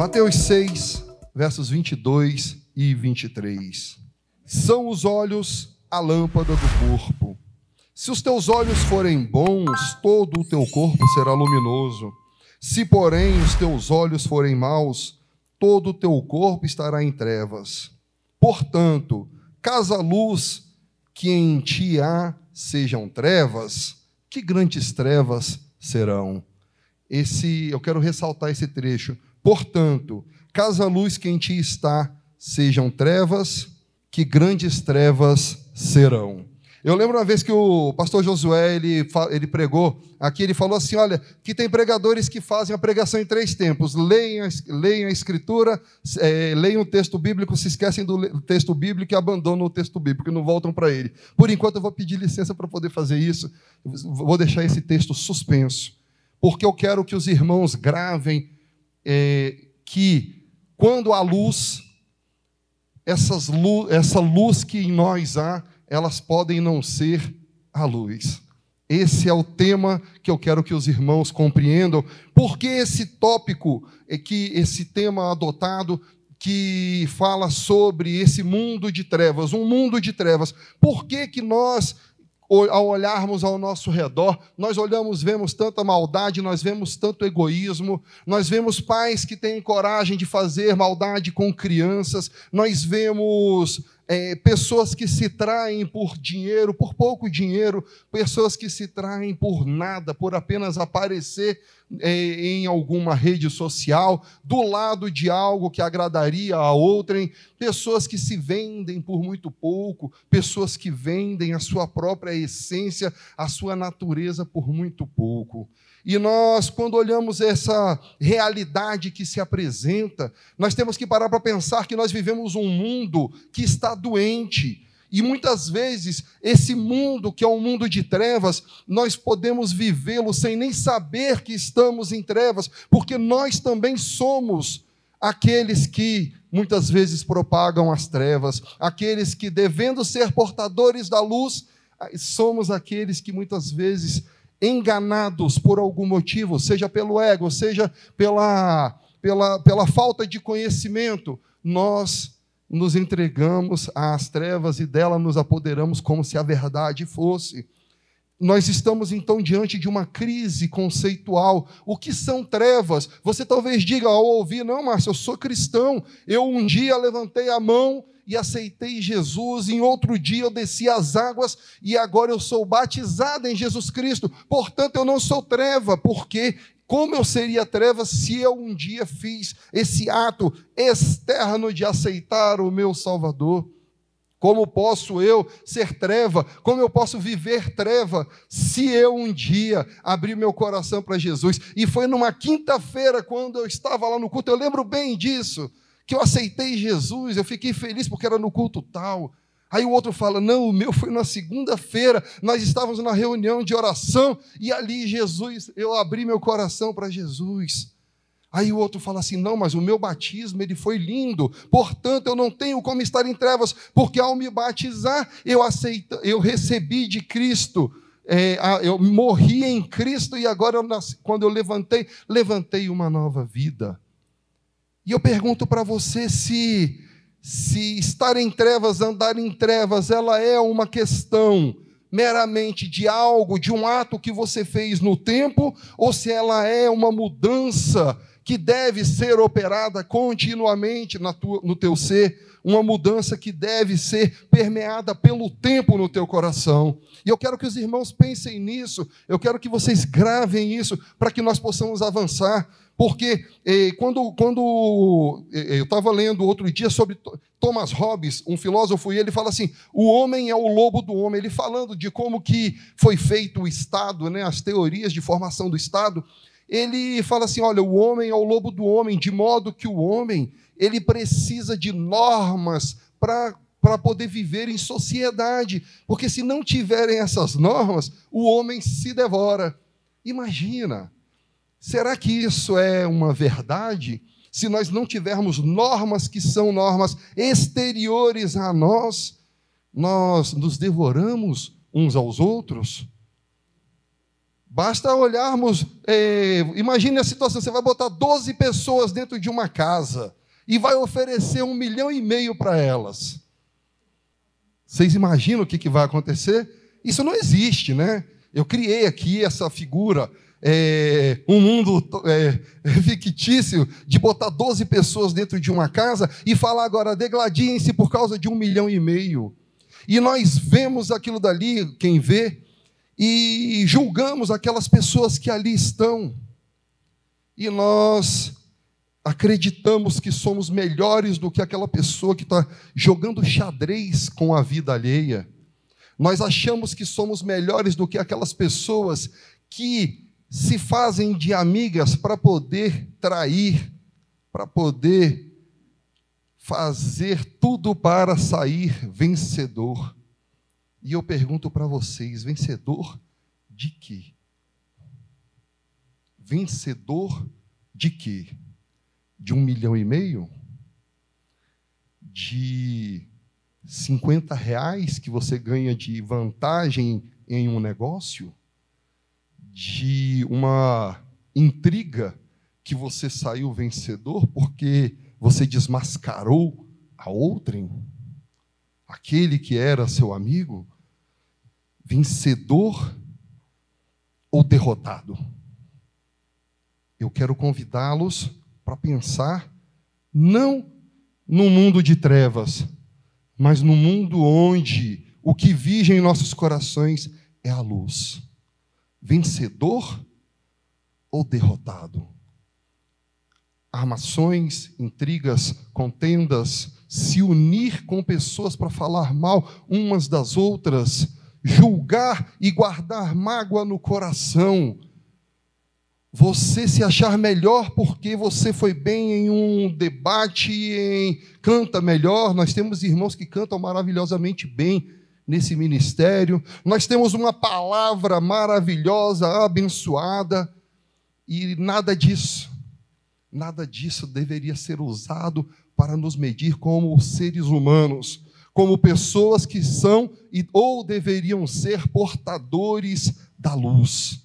Mateus 6, versos 22 e 23. São os olhos a lâmpada do corpo. Se os teus olhos forem bons, todo o teu corpo será luminoso. Se, porém, os teus olhos forem maus, todo o teu corpo estará em trevas. Portanto, caso a luz que em ti há sejam trevas, que grandes trevas serão. Esse, eu quero ressaltar esse trecho. Portanto, caso a luz que em ti está sejam trevas, que grandes trevas serão. Eu lembro uma vez que o pastor Josué ele, ele pregou aqui, ele falou assim: olha, que tem pregadores que fazem a pregação em três tempos: leiam, leiam a escritura, é, leiam o texto bíblico, se esquecem do texto bíblico e abandonam o texto bíblico não voltam para ele. Por enquanto, eu vou pedir licença para poder fazer isso, vou deixar esse texto suspenso, porque eu quero que os irmãos gravem é, que quando a luz, essas, essa luz que em nós há, elas podem não ser a luz. Esse é o tema que eu quero que os irmãos compreendam. Porque esse tópico, é que esse tema adotado que fala sobre esse mundo de trevas, um mundo de trevas. Por que, que nós ao olharmos ao nosso redor, nós olhamos, vemos tanta maldade, nós vemos tanto egoísmo, nós vemos pais que têm coragem de fazer maldade com crianças, nós vemos é, pessoas que se traem por dinheiro, por pouco dinheiro, pessoas que se traem por nada, por apenas aparecer é, em alguma rede social, do lado de algo que agradaria a outrem, pessoas que se vendem por muito pouco, pessoas que vendem a sua própria essência, a sua natureza por muito pouco. E nós, quando olhamos essa realidade que se apresenta, nós temos que parar para pensar que nós vivemos um mundo que está doente. E muitas vezes, esse mundo, que é um mundo de trevas, nós podemos vivê-lo sem nem saber que estamos em trevas, porque nós também somos aqueles que muitas vezes propagam as trevas, aqueles que, devendo ser portadores da luz, somos aqueles que muitas vezes enganados por algum motivo, seja pelo ego, seja pela, pela, pela falta de conhecimento, nós nos entregamos às trevas e dela nos apoderamos como se a verdade fosse. Nós estamos então diante de uma crise conceitual. O que são trevas? Você talvez diga ao ouvir, não, Márcio, eu sou cristão. Eu um dia levantei a mão e aceitei Jesus. Em outro dia eu desci as águas e agora eu sou batizado em Jesus Cristo. Portanto, eu não sou treva, porque como eu seria treva se eu um dia fiz esse ato externo de aceitar o meu Salvador? Como posso eu ser treva? Como eu posso viver treva se eu um dia abrir meu coração para Jesus? E foi numa quinta-feira, quando eu estava lá no culto, eu lembro bem disso que eu aceitei Jesus, eu fiquei feliz porque era no culto tal. Aí o outro fala: Não, o meu foi na segunda-feira, nós estávamos na reunião de oração e ali Jesus, eu abri meu coração para Jesus. Aí o outro fala assim: Não, mas o meu batismo ele foi lindo, portanto eu não tenho como estar em trevas, porque ao me batizar eu aceito, eu recebi de Cristo. É, eu morri em Cristo e agora, eu nasci, quando eu levantei, levantei uma nova vida. E eu pergunto para você se se estar em trevas, andar em trevas, ela é uma questão meramente de algo, de um ato que você fez no tempo, ou se ela é uma mudança que deve ser operada continuamente tua, no teu ser, uma mudança que deve ser permeada pelo tempo no teu coração. E eu quero que os irmãos pensem nisso, eu quero que vocês gravem isso para que nós possamos avançar. Porque eh, quando, quando eh, eu estava lendo outro dia sobre Thomas Hobbes, um filósofo, e ele fala assim: o homem é o lobo do homem. Ele falando de como que foi feito o Estado, né, as teorias de formação do Estado. Ele fala assim: olha, o homem é o lobo do homem, de modo que o homem ele precisa de normas para para poder viver em sociedade, porque se não tiverem essas normas, o homem se devora. Imagina, Será que isso é uma verdade? Se nós não tivermos normas que são normas exteriores a nós, nós nos devoramos uns aos outros? Basta olharmos, é, imagine a situação: você vai botar 12 pessoas dentro de uma casa e vai oferecer um milhão e meio para elas. Vocês imaginam o que, que vai acontecer? Isso não existe, né? Eu criei aqui essa figura, é, um mundo é, fictício de botar 12 pessoas dentro de uma casa e falar agora, degladiem-se por causa de um milhão e meio. E nós vemos aquilo dali, quem vê, e julgamos aquelas pessoas que ali estão. E nós acreditamos que somos melhores do que aquela pessoa que está jogando xadrez com a vida alheia. Nós achamos que somos melhores do que aquelas pessoas que se fazem de amigas para poder trair, para poder fazer tudo para sair vencedor. E eu pergunto para vocês: vencedor de quê? Vencedor de quê? de um milhão e meio, de 50 reais que você ganha de vantagem em um negócio, de uma intriga que você saiu vencedor porque você desmascarou a outrem, aquele que era seu amigo, vencedor ou derrotado? Eu quero convidá-los para pensar não no mundo de trevas, mas no mundo onde o que vige em nossos corações é a luz. Vencedor ou derrotado? Armações, intrigas, contendas, se unir com pessoas para falar mal umas das outras, julgar e guardar mágoa no coração, você se achar melhor porque você foi bem em um debate, em canta melhor. Nós temos irmãos que cantam maravilhosamente bem nesse ministério. Nós temos uma palavra maravilhosa, abençoada, e nada disso, nada disso deveria ser usado para nos medir como seres humanos, como pessoas que são ou deveriam ser portadores da luz.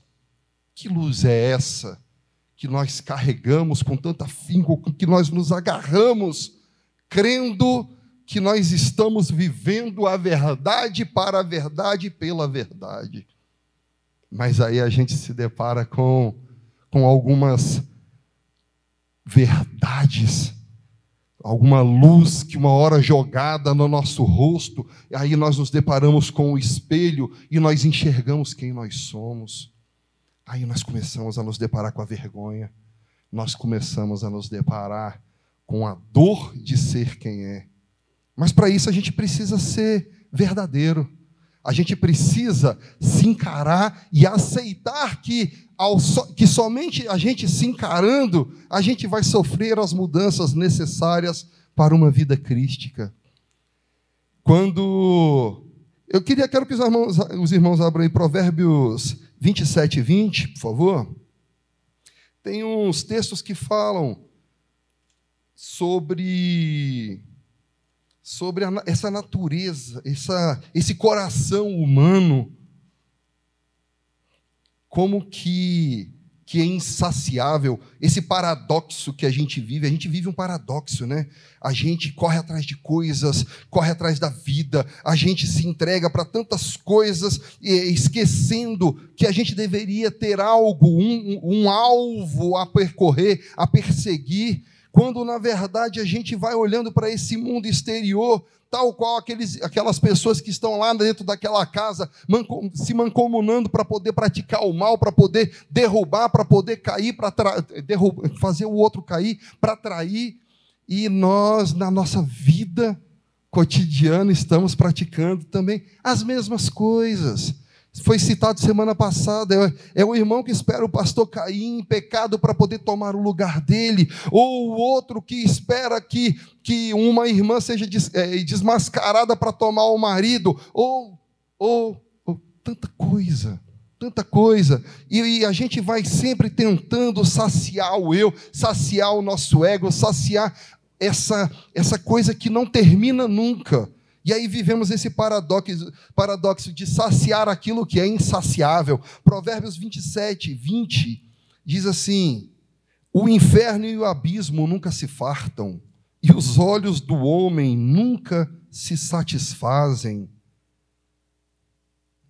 Que luz é essa que nós carregamos com tanta afinco, que nós nos agarramos, crendo que nós estamos vivendo a verdade para a verdade pela verdade. Mas aí a gente se depara com, com algumas verdades, alguma luz que uma hora jogada no nosso rosto, aí nós nos deparamos com o espelho e nós enxergamos quem nós somos. Aí nós começamos a nos deparar com a vergonha, nós começamos a nos deparar com a dor de ser quem é. Mas para isso a gente precisa ser verdadeiro. A gente precisa se encarar e aceitar que, ao so, que somente a gente se encarando, a gente vai sofrer as mudanças necessárias para uma vida crística. Quando. Eu queria, quero que os irmãos, os irmãos abram aí Provérbios 27 e 20, por favor. Tem uns textos que falam sobre sobre a, essa natureza, essa, esse coração humano, como que que é insaciável, esse paradoxo que a gente vive, a gente vive um paradoxo, né? A gente corre atrás de coisas, corre atrás da vida, a gente se entrega para tantas coisas, esquecendo que a gente deveria ter algo, um, um alvo a percorrer, a perseguir, quando na verdade a gente vai olhando para esse mundo exterior tal qual aqueles, aquelas pessoas que estão lá dentro daquela casa, se mancomunando para poder praticar o mal, para poder derrubar, para poder cair, para fazer o outro cair, para trair. E nós, na nossa vida cotidiana, estamos praticando também as mesmas coisas foi citado semana passada, é, é o irmão que espera o pastor cair em pecado para poder tomar o lugar dele, ou o outro que espera que, que uma irmã seja des, é, desmascarada para tomar o marido, ou, ou, ou tanta coisa tanta coisa, e, e, a gente vai sempre tentando saciar o eu, saciar o nosso ego, saciar essa, essa coisa que não termina nunca, E aí vivemos esse paradoxo, paradoxo de saciar aquilo que é insaciável. Provérbios 27, 20 diz assim: O inferno e o abismo nunca se fartam, e os olhos do homem nunca se satisfazem.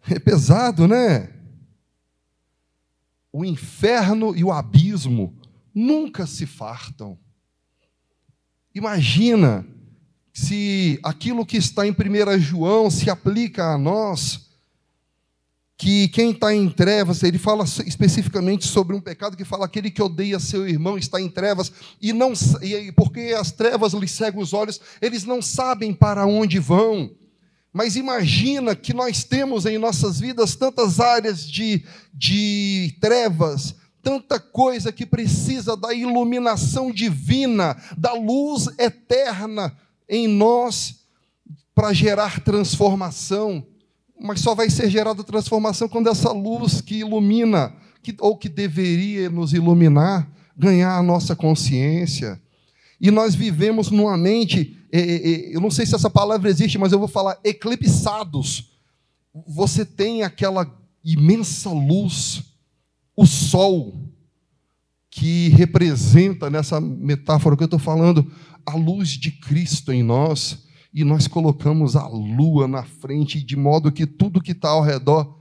É pesado, né? O inferno e o abismo nunca se fartam. Imagina se aquilo que está em 1 João se aplica a nós, que quem está em trevas, ele fala especificamente sobre um pecado que fala aquele que odeia seu irmão está em trevas, e não e porque as trevas lhe cegam os olhos, eles não sabem para onde vão. Mas imagina que nós temos em nossas vidas tantas áreas de, de trevas, tanta coisa que precisa da iluminação divina, da luz eterna em nós para gerar transformação, mas só vai ser gerada transformação quando essa luz que ilumina, que, ou que deveria nos iluminar, ganhar a nossa consciência. E nós vivemos numa mente, é, é, é, eu não sei se essa palavra existe, mas eu vou falar eclipsados. Você tem aquela imensa luz, o sol, que representa nessa metáfora que eu estou falando, a luz de Cristo em nós e nós colocamos a lua na frente, de modo que tudo que está ao redor,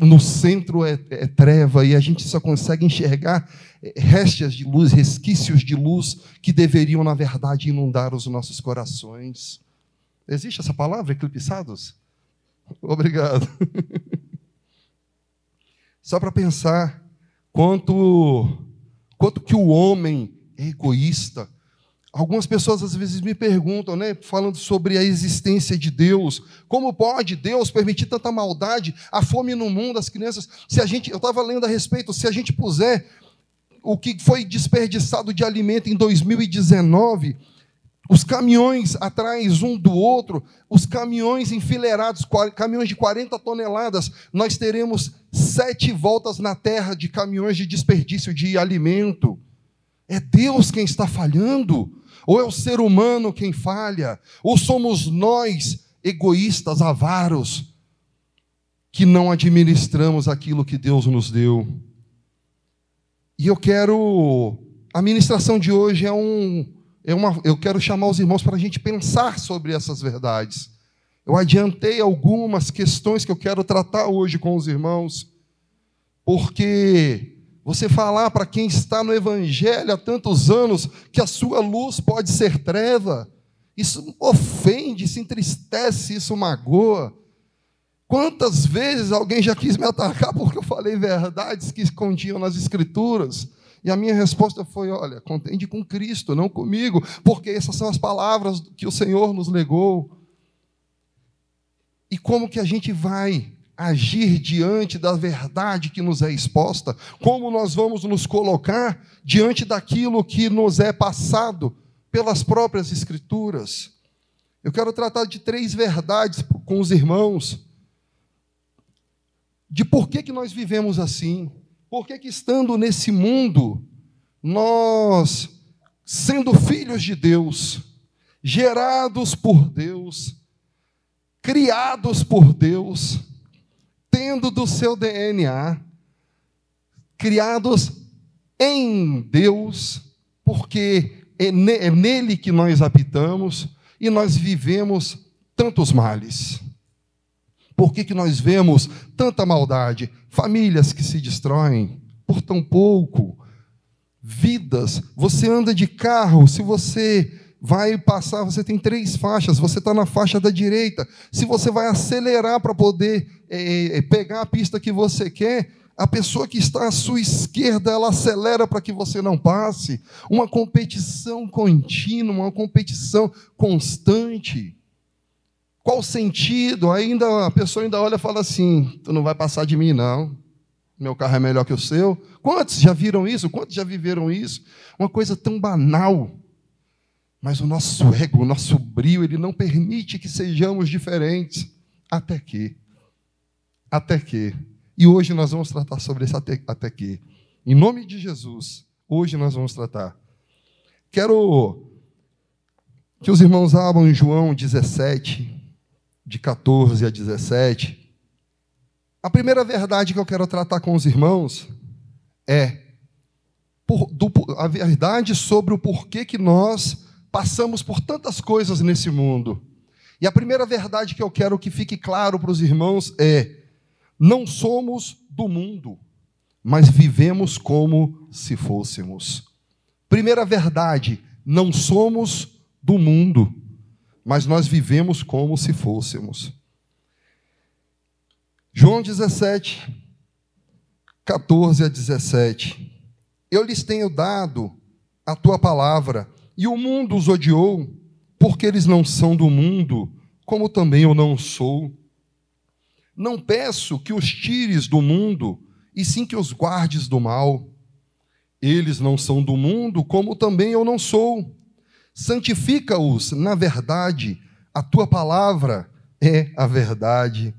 no centro é, é, treva, e a gente só consegue enxergar é, restos de luz, resquícios de luz que deveriam, na verdade, inundar os nossos corações. Existe essa palavra, eclipsados? Obrigado. Só para pensar quanto, quanto que o homem é egoísta, Algumas pessoas às vezes me perguntam, né, falando sobre a existência de Deus. Como pode Deus permitir tanta maldade, a fome no mundo, as crianças? Se a gente, eu estava lendo a respeito, se a gente puser o que foi desperdiçado de alimento em 2019, os caminhões atrás um do outro, os caminhões enfileirados, caminhões de 40 toneladas, nós teremos sete voltas na terra de caminhões de desperdício de alimento. É Deus quem está falhando. Ou é o ser humano quem falha? Ou somos nós, egoístas, avaros, que não administramos aquilo que Deus nos deu? E eu quero. A ministração de hoje é um. É uma, eu quero chamar os irmãos para a gente pensar sobre essas verdades. Eu adiantei algumas questões que eu quero tratar hoje com os irmãos, porque você falar para quem está no Evangelho há tantos anos que a sua luz pode ser treva, isso ofende, se entristece, isso magoa. Quantas vezes alguém já quis me atacar porque eu falei verdades que escondiam nas Escrituras? E a minha resposta foi: olha, contende com Cristo, não comigo, porque essas são as palavras que o Senhor nos legou. E como que a gente vai agir diante da verdade que nos é exposta, como nós vamos nos colocar diante daquilo que nos é passado pelas próprias Escrituras. Eu quero tratar de três verdades com os irmãos, de por que, que nós vivemos assim, por que, que estando nesse mundo, nós, sendo filhos de Deus, gerados por Deus, criados por Deus, tendo do seu DNA, criados em Deus, porque é, é nele que nós habitamos e nós vivemos tantos males. Por que, que nós vemos tanta maldade? Famílias que se destroem por tão pouco, vidas. Você anda de carro, se você vai passar, você tem três faixas, você está na faixa da direita. Se você vai acelerar para poder é, pegar a pista que você quer, a pessoa que está à sua esquerda, ela acelera para que você não passe. Uma competição contínua, uma competição constante. Qual o sentido? Ainda a pessoa ainda olha e fala assim: "Tu não vai passar de mim não. Meu carro é melhor que o seu". Quantos já viram isso? Quantos já viveram isso? Uma coisa tão banal. Mas o nosso ego, o nosso brio, ele não permite que sejamos diferentes. Até que. Até que. E hoje nós vamos tratar sobre esse até, até que. Em nome de Jesus, hoje nós vamos tratar. Quero que os irmãos abram em João 17, de 14 a 17. A primeira verdade que eu quero tratar com os irmãos é por, do, a verdade sobre o porquê que nós passamos por tantas coisas nesse mundo. E a primeira verdade que eu quero que fique claro para os irmãos é: não somos do mundo, mas vivemos como se fôssemos. Primeira verdade, não somos do mundo, mas nós vivemos como se fôssemos. João 17, 14 a 17. Eu lhes tenho dado a tua palavra, e o mundo os odiou, porque eles não são do mundo, como também eu não sou. Não peço que os tires do mundo, e sim que os guardes do mal. Eles não são do mundo, como também eu não sou. Santifica-os na verdade, a tua palavra é a verdade.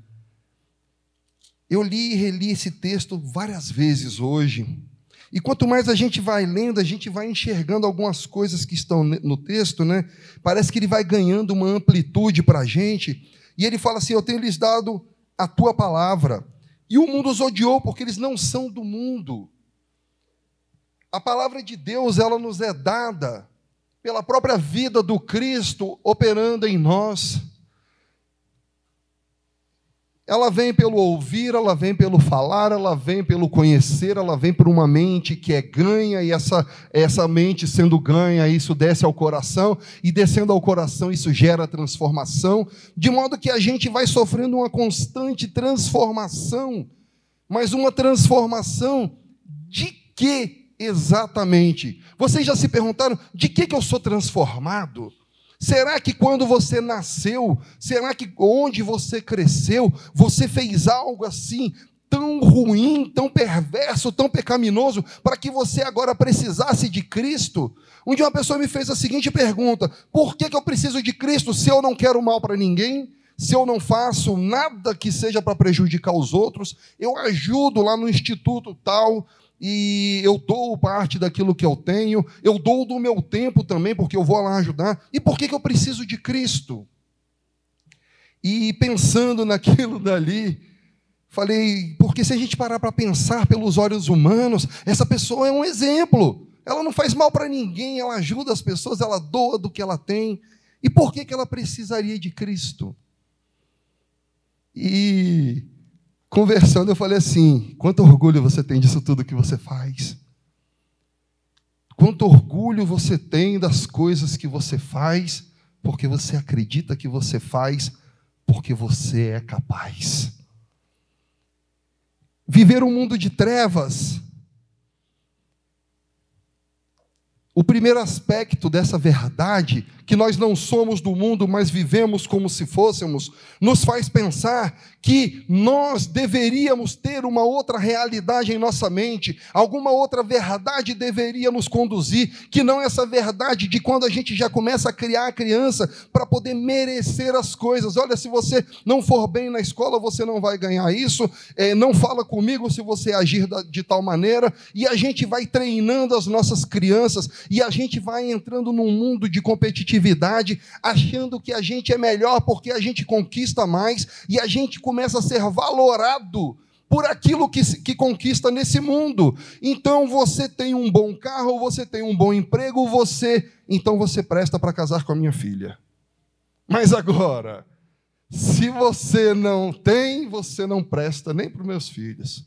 Eu li e reli esse texto várias vezes hoje. E quanto mais a gente vai lendo, a gente vai enxergando algumas coisas que estão no texto, né? Parece que ele vai ganhando uma amplitude para a gente. E ele fala assim: Eu tenho lhes dado a tua palavra. E o mundo os odiou porque eles não são do mundo. A palavra de Deus, ela nos é dada pela própria vida do Cristo operando em nós. Ela vem pelo ouvir, ela vem pelo falar, ela vem pelo conhecer, ela vem por uma mente que é ganha, e essa, essa mente sendo ganha, isso desce ao coração, e descendo ao coração, isso gera transformação, de modo que a gente vai sofrendo uma constante transformação, mas uma transformação de que exatamente? Vocês já se perguntaram de que, que eu sou transformado? Será que quando você nasceu, será que onde você cresceu, você fez algo assim tão ruim, tão perverso, tão pecaminoso, para que você agora precisasse de Cristo? Um dia uma pessoa me fez a seguinte pergunta: por que, que eu preciso de Cristo se eu não quero mal para ninguém? Se eu não faço nada que seja para prejudicar os outros, eu ajudo lá no instituto tal, e eu dou parte daquilo que eu tenho, eu dou do meu tempo também, porque eu vou lá ajudar. E por que, que eu preciso de Cristo? E pensando naquilo dali, falei, porque se a gente parar para pensar pelos olhos humanos, essa pessoa é um exemplo. Ela não faz mal para ninguém, ela ajuda as pessoas, ela doa do que ela tem. E por que, que ela precisaria de Cristo? E conversando, eu falei assim: quanto orgulho você tem disso tudo que você faz? Quanto orgulho você tem das coisas que você faz, porque você acredita que você faz, porque você é capaz. Viver um mundo de trevas O primeiro aspecto dessa verdade, que nós não somos do mundo, mas vivemos como se fôssemos, nos faz pensar que nós deveríamos ter uma outra realidade em nossa mente, alguma outra verdade deveria nos conduzir, que não essa verdade de quando a gente já começa a criar a criança para poder merecer as coisas. Olha, se você não for bem na escola, você não vai ganhar isso, é, não fala comigo se você agir de tal maneira, e a gente vai treinando as nossas crianças e a gente vai entrando num mundo de competitividade, achando que a gente é melhor porque a gente conquista mais e a gente começa a ser valorado por aquilo que, que conquista nesse mundo. Então você tem um bom carro, você tem um bom emprego, você. Então você presta para casar com a minha filha. Mas agora, se você não tem, você não presta nem para os meus filhos.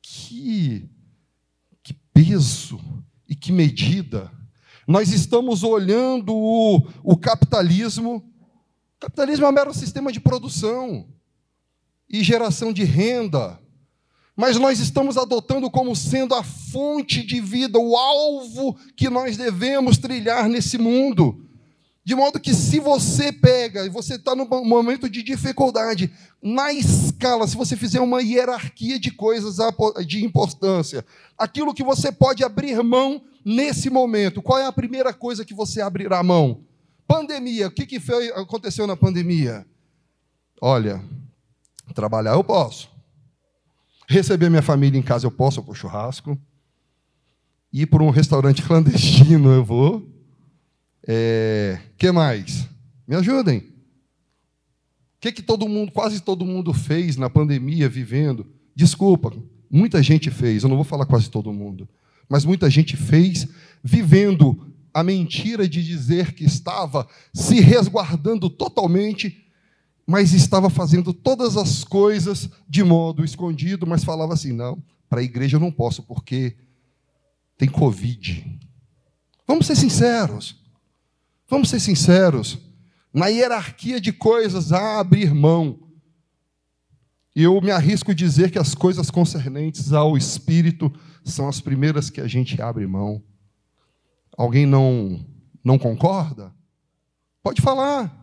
Que, que peso e que medida. Nós estamos olhando o, o capitalismo. O capitalismo é um mero sistema de produção e geração de renda. Mas nós estamos adotando como sendo a fonte de vida, o alvo que nós devemos trilhar nesse mundo. De modo que, se você pega e você está num momento de dificuldade, na escala, se você fizer uma hierarquia de coisas de importância, aquilo que você pode abrir mão nesse momento, qual é a primeira coisa que você abrirá mão? Pandemia. O que, que foi, aconteceu na pandemia? Olha, trabalhar eu posso. Receber minha família em casa eu posso para o churrasco. Ir para um restaurante clandestino eu vou. É, que mais? Me ajudem. que, que todo mundo, quase todo mundo fez na pandemia, vivendo? Desculpa, muita gente fez, eu não vou falar quase todo mundo, mas muita gente fez vivendo a mentira de dizer que estava se resguardando totalmente, mas estava fazendo todas as coisas de modo escondido, mas falava assim: não, para a igreja eu não posso, porque tem Covid. Vamos ser sinceros. Vamos ser sinceros. Na hierarquia de coisas, há abrir mão. E eu me arrisco dizer que as coisas concernentes ao Espírito são as primeiras que a gente abre mão. Alguém não, não concorda? Pode falar.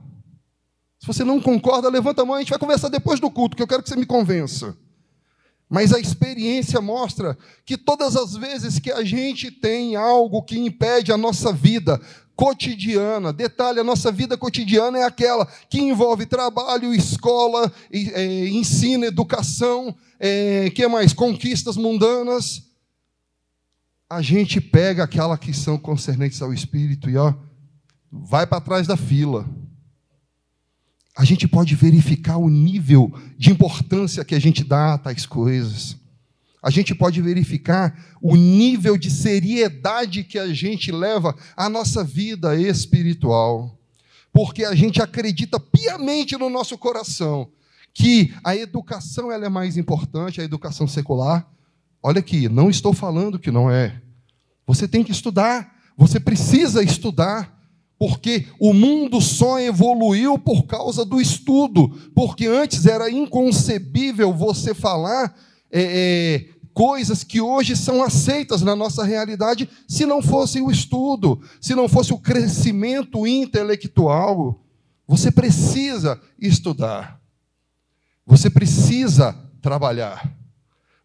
Se você não concorda, levanta a mão, a gente vai conversar depois do culto, que eu quero que você me convença. Mas a experiência mostra que todas as vezes que a gente tem algo que impede a nossa vida cotidiana, detalhe, a nossa vida cotidiana é aquela que envolve trabalho, escola, é, ensino, educação, é, que mais? Conquistas mundanas. A gente pega aquela que são concernentes ao Espírito e ó, vai para trás da fila a gente pode verificar o nível de importância que a gente dá a tais coisas. A gente pode verificar o nível de seriedade que a gente leva à nossa vida espiritual. Porque a gente acredita piamente no nosso coração que a educação ela é mais importante, a educação secular. Olha aqui, não estou falando que não é. Você tem que estudar, você precisa estudar porque o mundo só evoluiu por causa do estudo, porque antes era inconcebível você falar é, é, coisas que hoje são aceitas na nossa realidade se não fosse o estudo, se não fosse o crescimento intelectual. Você precisa estudar, você precisa trabalhar.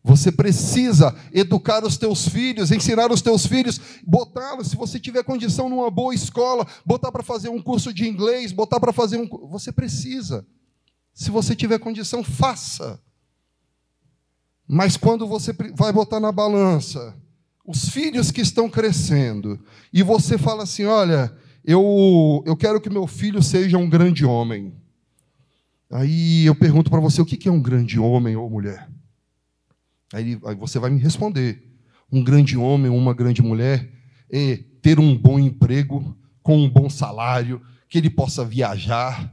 Você precisa educar os teus filhos, ensinar os teus filhos, botá-los, se você tiver condição numa boa escola, botar para fazer um curso de inglês, botar para fazer um. Você precisa. Se você tiver condição, faça. Mas quando você vai botar na balança os filhos que estão crescendo, e você fala assim: olha, eu, eu quero que meu filho seja um grande homem. Aí eu pergunto para você: o que é um grande homem ou mulher? Aí, aí você vai me responder. Um grande homem ou uma grande mulher é ter um bom emprego, com um bom salário, que ele possa viajar.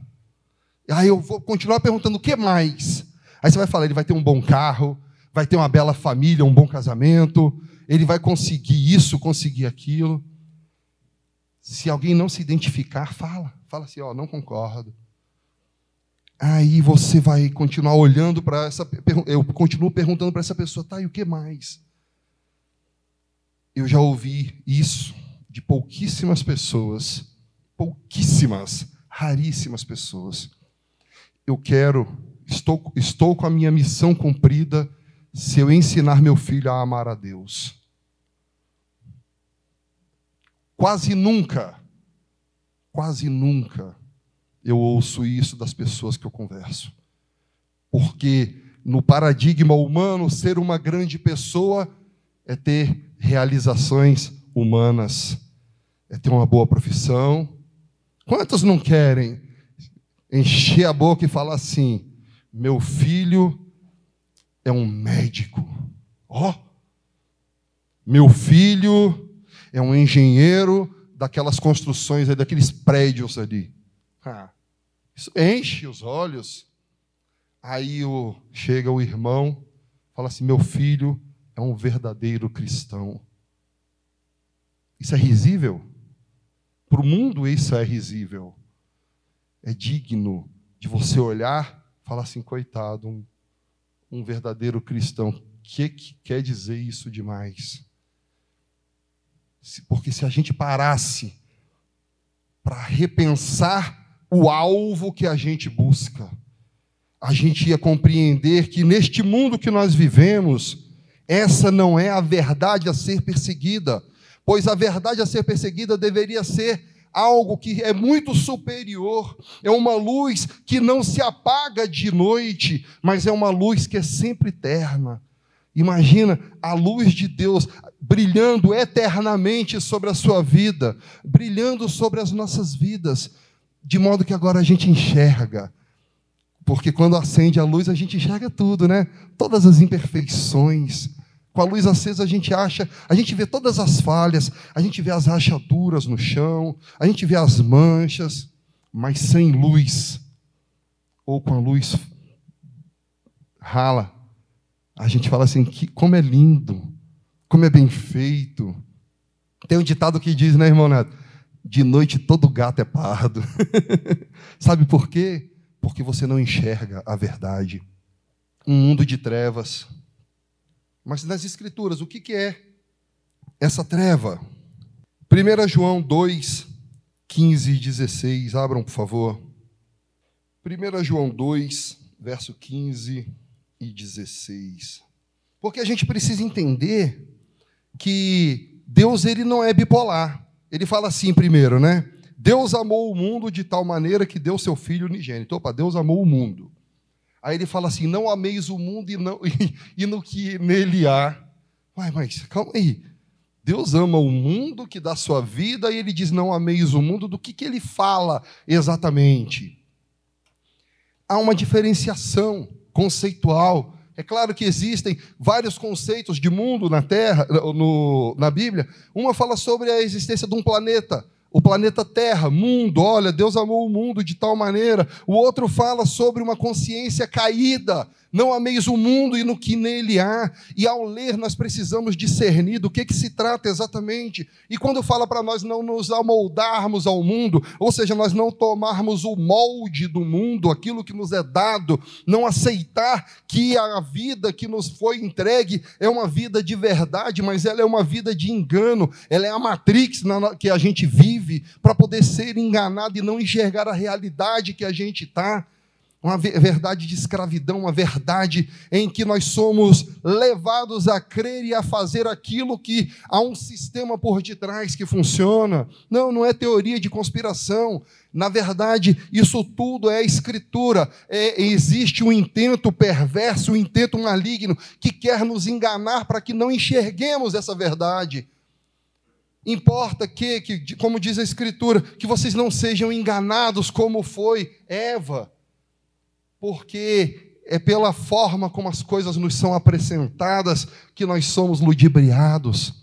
Aí eu vou continuar perguntando o que mais? Aí você vai falar, ele vai ter um bom carro, vai ter uma bela família, um bom casamento, ele vai conseguir isso, conseguir aquilo. Se alguém não se identificar, fala. Fala assim, ó, oh, não concordo. Aí você vai continuar olhando para essa. Eu continuo perguntando para essa pessoa, tá, e o que mais? Eu já ouvi isso de pouquíssimas pessoas, pouquíssimas, raríssimas pessoas. Eu quero, estou, estou com a minha missão cumprida se eu ensinar meu filho a amar a Deus. Quase nunca, quase nunca eu ouço isso das pessoas que eu converso. Porque no paradigma humano, ser uma grande pessoa é ter realizações humanas, é ter uma boa profissão. Quantos não querem encher a boca e falar assim: meu filho é um médico? Ó, oh, meu filho é um engenheiro daquelas construções, daqueles prédios ali. Ah, isso enche os olhos. Aí o, chega o irmão, fala assim: meu filho é um verdadeiro cristão. Isso é risível? Para o mundo, isso é risível. É digno de você olhar e falar assim: coitado, um, um verdadeiro cristão. O que, que quer dizer isso demais? Porque se a gente parasse para repensar o alvo que a gente busca. A gente ia compreender que neste mundo que nós vivemos, essa não é a verdade a ser perseguida, pois a verdade a ser perseguida deveria ser algo que é muito superior, é uma luz que não se apaga de noite, mas é uma luz que é sempre eterna. Imagina a luz de Deus brilhando eternamente sobre a sua vida, brilhando sobre as nossas vidas de modo que agora a gente enxerga Porque quando acende a luz, a gente enxerga tudo, né? Todas as imperfeições. Com a luz acesa, a gente acha, a gente vê todas as falhas, a gente vê as rachaduras no chão, a gente vê as manchas, mas sem luz, ou com a luz rala, a gente fala assim: que, como é lindo, como é bem feito. Tem um ditado que diz, né, irmão Neto? De noite todo gato é pardo. Sabe por quê? Porque você não enxerga a verdade. Um mundo de trevas. Mas nas Escrituras, o que, que é essa treva? 1 João 2, 15 e 16. Abram, por favor. 1 João 2, verso 15 e 16. Porque a gente precisa entender que Deus ele não é bipolar. Ele fala assim primeiro, né? Deus amou o mundo de tal maneira que deu seu filho unigênito. Opa, Deus amou o mundo. Aí ele fala assim: não ameis o mundo e, não, e, e no que nele há. Uai, mas calma aí. Deus ama o mundo que dá sua vida e ele diz: não ameis o mundo. Do que, que ele fala exatamente? Há uma diferenciação conceitual. É claro que existem vários conceitos de mundo na Terra, no, na Bíblia. Uma fala sobre a existência de um planeta, o planeta Terra, mundo, olha, Deus amou o mundo de tal maneira. O outro fala sobre uma consciência caída, não ameis o mundo e no que nele há. E ao ler, nós precisamos discernir do que, que se trata exatamente. E quando fala para nós não nos amoldarmos ao mundo, ou seja, nós não tomarmos o molde do mundo, aquilo que nos é dado, não aceitar que a vida que nos foi entregue é uma vida de verdade, mas ela é uma vida de engano, ela é a matrix que a gente vive para poder ser enganado e não enxergar a realidade que a gente está uma verdade de escravidão, uma verdade em que nós somos levados a crer e a fazer aquilo que há um sistema por detrás que funciona. Não, não é teoria de conspiração. Na verdade, isso tudo é escritura. É, existe um intento perverso, um intento maligno que quer nos enganar para que não enxerguemos essa verdade. Importa que, que, como diz a Escritura, que vocês não sejam enganados como foi Eva porque é pela forma como as coisas nos são apresentadas que nós somos ludibriados.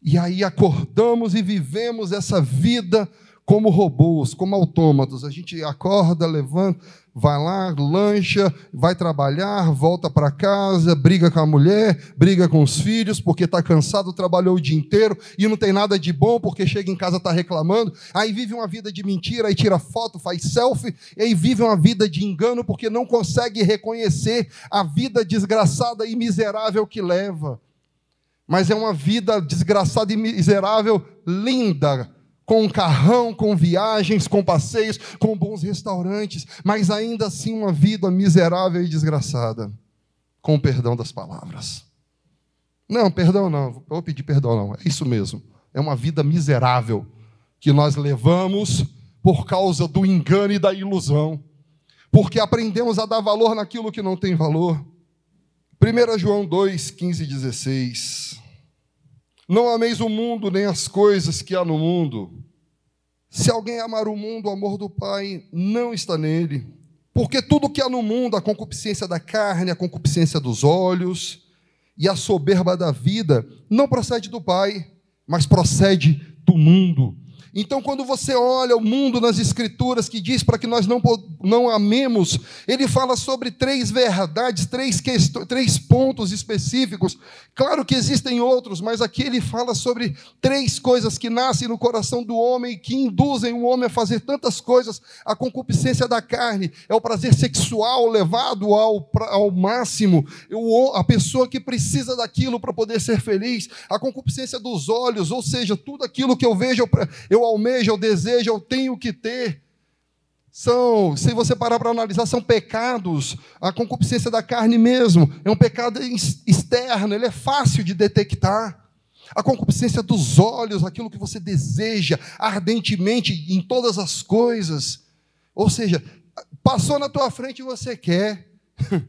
E aí acordamos e vivemos essa vida como robôs, como autômatos. A gente acorda, levanta, vai lá, lancha, vai trabalhar, volta para casa, briga com a mulher, briga com os filhos, porque está cansado, trabalhou o dia inteiro e não tem nada de bom, porque chega em casa está reclamando. Aí vive uma vida de mentira, aí tira foto, faz selfie, e aí vive uma vida de engano, porque não consegue reconhecer a vida desgraçada e miserável que leva. Mas é uma vida desgraçada e miserável, linda, com um carrão, com viagens, com passeios, com bons restaurantes, mas ainda assim uma vida miserável e desgraçada, com o perdão das palavras. Não, perdão não, vou pedir perdão não, é isso mesmo. É uma vida miserável que nós levamos por causa do engano e da ilusão, porque aprendemos a dar valor naquilo que não tem valor. 1 João 2, 15 e 16. Não ameis o mundo nem as coisas que há no mundo. Se alguém amar o mundo, o amor do Pai não está nele. Porque tudo que há no mundo, a concupiscência da carne, a concupiscência dos olhos e a soberba da vida, não procede do Pai, mas procede do mundo. Então, quando você olha o mundo nas Escrituras que diz para que nós não, não amemos, ele fala sobre três verdades, três, três pontos específicos. Claro que existem outros, mas aqui ele fala sobre três coisas que nascem no coração do homem que induzem o homem a fazer tantas coisas. A concupiscência da carne é o prazer sexual levado ao, ao máximo, a pessoa que precisa daquilo para poder ser feliz. A concupiscência dos olhos, ou seja, tudo aquilo que eu vejo, eu eu almejo, eu desejo, eu tenho que ter. São, se você parar para analisar, são pecados. A concupiscência da carne mesmo é um pecado externo, ele é fácil de detectar. A concupiscência dos olhos, aquilo que você deseja ardentemente em todas as coisas. Ou seja, passou na tua frente e você quer.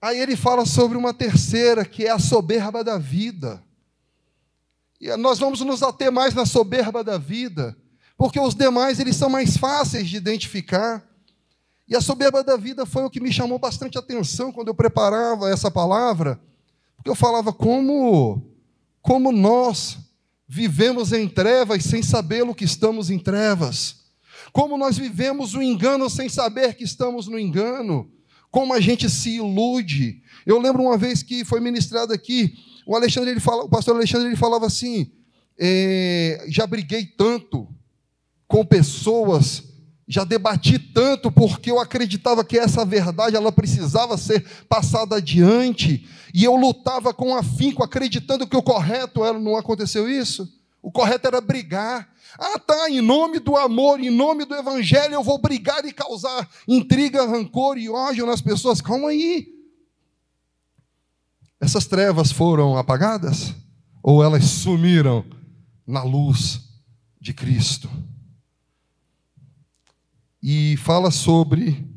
Aí ele fala sobre uma terceira, que é a soberba da vida. Nós vamos nos ater mais na soberba da vida, porque os demais eles são mais fáceis de identificar. E a soberba da vida foi o que me chamou bastante atenção quando eu preparava essa palavra, porque eu falava como como nós vivemos em trevas sem saber o que estamos em trevas. Como nós vivemos o engano sem saber que estamos no engano. Como a gente se ilude. Eu lembro uma vez que foi ministrado aqui, o Alexandre, ele fala, o pastor Alexandre ele falava assim: é, já briguei tanto com pessoas, já debati tanto porque eu acreditava que essa verdade ela precisava ser passada adiante, e eu lutava com afinco, acreditando que o correto era, não aconteceu isso? O correto era brigar. Ah, tá, em nome do amor, em nome do evangelho, eu vou brigar e causar intriga, rancor e ódio nas pessoas. Calma aí. Essas trevas foram apagadas? Ou elas sumiram na luz de Cristo? E fala sobre.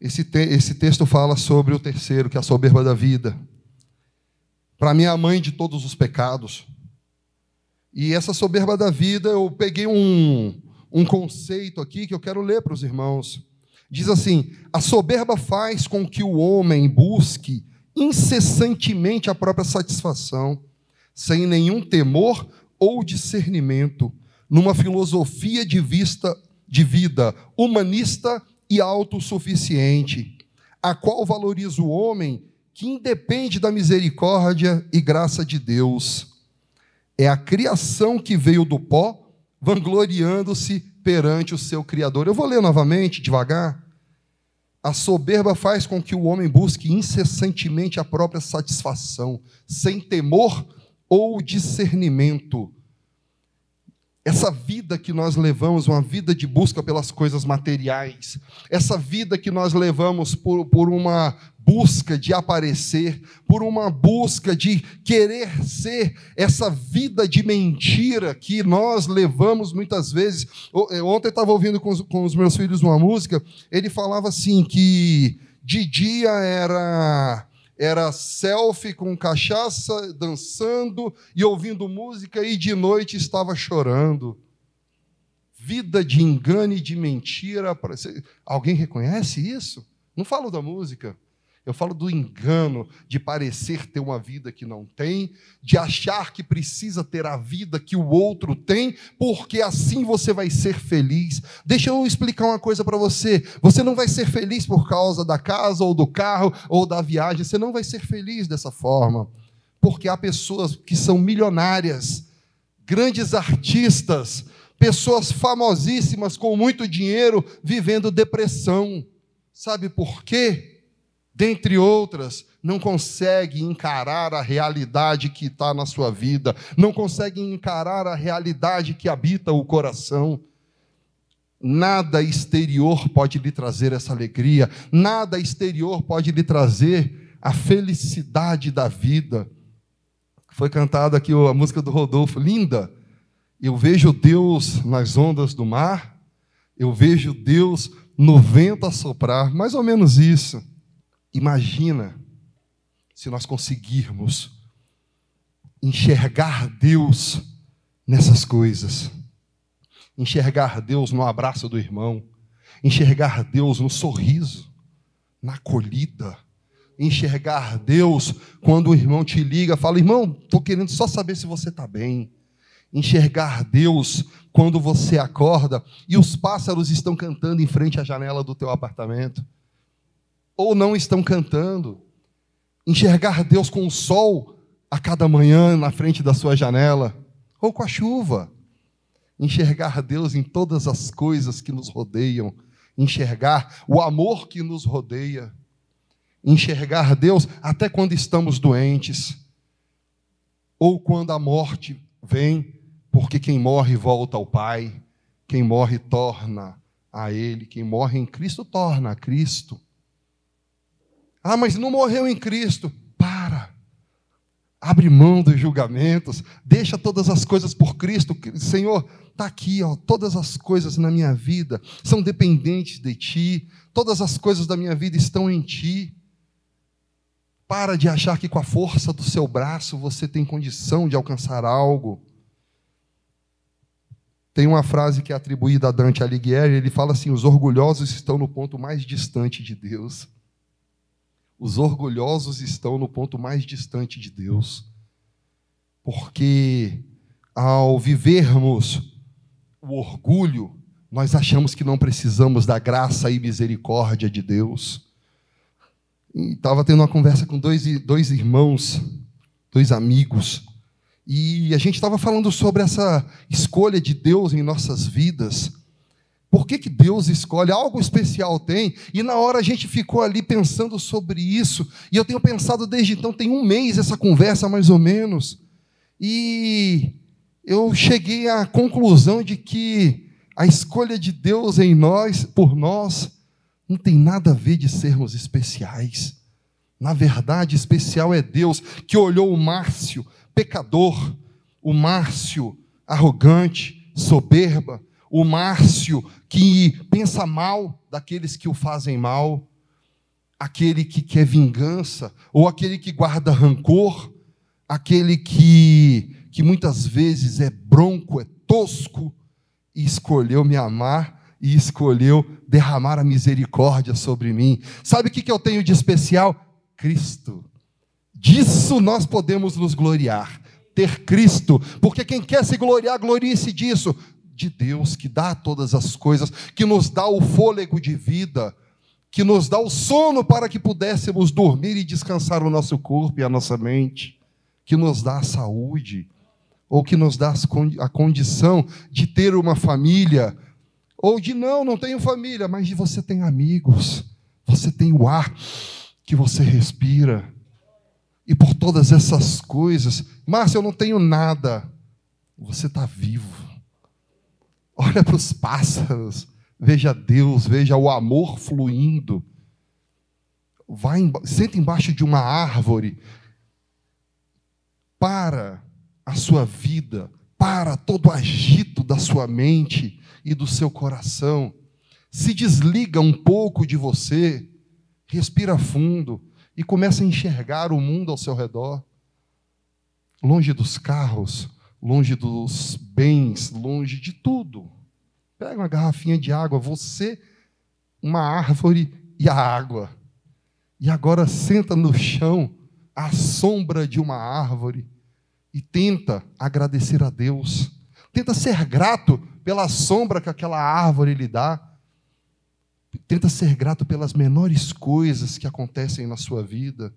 Esse, te, esse texto fala sobre o terceiro, que é a soberba da vida. Para mim, é a mãe de todos os pecados. E essa soberba da vida, eu peguei um, um conceito aqui que eu quero ler para os irmãos. Diz assim: a soberba faz com que o homem busque incessantemente a própria satisfação, sem nenhum temor ou discernimento, numa filosofia de vista de vida humanista e autossuficiente, a qual valoriza o homem que independe da misericórdia e graça de Deus. É a criação que veio do pó, vangloriando-se perante o seu Criador. Eu vou ler novamente, devagar. A soberba faz com que o homem busque incessantemente a própria satisfação, sem temor ou discernimento. Essa vida que nós levamos, uma vida de busca pelas coisas materiais, essa vida que nós levamos por, por uma busca de aparecer, por uma busca de querer ser essa vida de mentira que nós levamos muitas vezes. Eh, ontem eu estava ouvindo com os, com os meus filhos uma música, ele falava assim que de dia era era selfie com cachaça, dançando e ouvindo música, e de noite estava chorando. Vida de engano e de mentira. Alguém reconhece isso? Não falo da música. Eu falo do engano de parecer ter uma vida que não tem, de achar que precisa ter a vida que o outro tem, porque assim você vai ser feliz. Deixa eu explicar uma coisa para você. Você não vai ser feliz por causa da casa ou do carro ou da viagem, você não vai ser feliz dessa forma. Porque há pessoas que são milionárias, grandes artistas, pessoas famosíssimas com muito dinheiro vivendo depressão. Sabe por quê? Dentre outras, não consegue encarar a realidade que está na sua vida, não consegue encarar a realidade que habita o coração. Nada exterior pode lhe trazer essa alegria, nada exterior pode lhe trazer a felicidade da vida. Foi cantada aqui a música do Rodolfo, linda. Eu vejo Deus nas ondas do mar, eu vejo Deus no vento a soprar, mais ou menos isso. Imagina se nós conseguirmos enxergar Deus nessas coisas, enxergar Deus no abraço do irmão, enxergar Deus no sorriso, na acolhida, enxergar Deus quando o irmão te liga, fala: irmão, estou querendo só saber se você está bem. Enxergar Deus quando você acorda e os pássaros estão cantando em frente à janela do teu apartamento ou não estão cantando. Enxergar Deus com o sol a cada manhã na frente da sua janela, ou com a chuva. Enxergar Deus em todas as coisas que nos rodeiam. Enxergar o amor que nos rodeia. Enxergar Deus até quando estamos doentes. Ou quando a morte vem, porque quem morre volta ao Pai. Quem morre torna a Ele. Quem morre em Cristo torna a Cristo. Ah, mas não morreu em Cristo. Para. Abre mão dos julgamentos. Deixa todas as coisas por Cristo. Senhor, está aqui, ó, todas as coisas na minha vida são dependentes de Ti. Todas as coisas da minha vida estão em Ti. Para de achar que com a força do seu braço você tem condição de alcançar algo. Tem uma frase que é atribuída a Dante Alighieri, ele fala assim: os orgulhosos estão no ponto mais distante de Deus. Os orgulhosos estão no ponto mais distante de Deus. Porque ao vivermos o orgulho, nós achamos que não precisamos da graça e misericórdia de Deus. Estava tendo uma conversa com dois, dois irmãos, dois amigos, e a gente estava falando sobre essa escolha de Deus em nossas vidas. Por que, que Deus escolhe? Algo especial tem. E na hora a gente ficou ali pensando sobre isso. E eu tenho pensado desde então, tem um mês essa conversa mais ou menos. E eu cheguei à conclusão de que a escolha de Deus em nós, por nós, não tem nada a ver de sermos especiais. Na verdade, especial é Deus que olhou o Márcio pecador, o Márcio arrogante, soberba, o Márcio que pensa mal daqueles que o fazem mal, aquele que quer vingança, ou aquele que guarda rancor, aquele que, que muitas vezes é bronco, é tosco, e escolheu me amar e escolheu derramar a misericórdia sobre mim. Sabe o que eu tenho de especial? Cristo. Disso nós podemos nos gloriar, ter Cristo, porque quem quer se gloriar, glorie-se disso, de Deus que dá todas as coisas, que nos dá o fôlego de vida, que nos dá o sono para que pudéssemos dormir e descansar o nosso corpo e a nossa mente, que nos dá a saúde, ou que nos dá a condição de ter uma família, ou de não, não tenho família, mas de você tem amigos, você tem o ar que você respira e por todas essas coisas. Márcio, eu não tenho nada. Você está vivo. Olha para os pássaros. Veja Deus, veja o amor fluindo. Vai, senta embaixo de uma árvore. Para a sua vida, para todo o agito da sua mente e do seu coração. Se desliga um pouco de você, respira fundo e começa a enxergar o mundo ao seu redor, longe dos carros, longe dos bens, longe de tudo. Pega uma garrafinha de água, você, uma árvore e a água. E agora senta no chão, à sombra de uma árvore, e tenta agradecer a Deus. Tenta ser grato pela sombra que aquela árvore lhe dá. Tenta ser grato pelas menores coisas que acontecem na sua vida.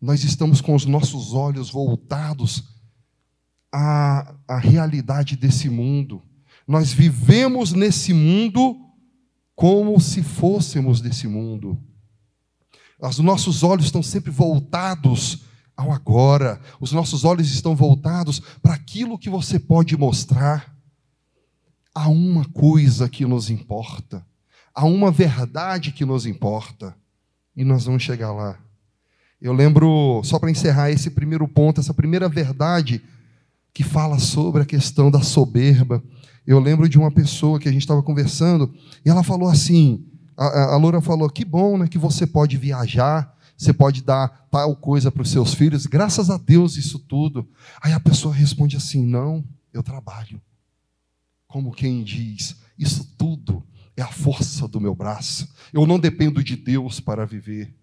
Nós estamos com os nossos olhos voltados à, à realidade desse mundo. Nós vivemos nesse mundo como se fôssemos desse mundo. Os nossos olhos estão sempre voltados ao agora. Os nossos olhos estão voltados para aquilo que você pode mostrar. Há uma coisa que nos importa há uma verdade que nos importa. E nós vamos chegar lá. Eu lembro, só para encerrar esse primeiro ponto, essa primeira verdade que fala sobre a questão da soberba. Eu lembro de uma pessoa que a gente estava conversando e ela falou assim: a, a Loura falou, que bom né, que você pode viajar, você pode dar tal coisa para os seus filhos, graças a Deus isso tudo. Aí a pessoa responde assim: não, eu trabalho. Como quem diz, isso tudo é a força do meu braço. Eu não dependo de Deus para viver.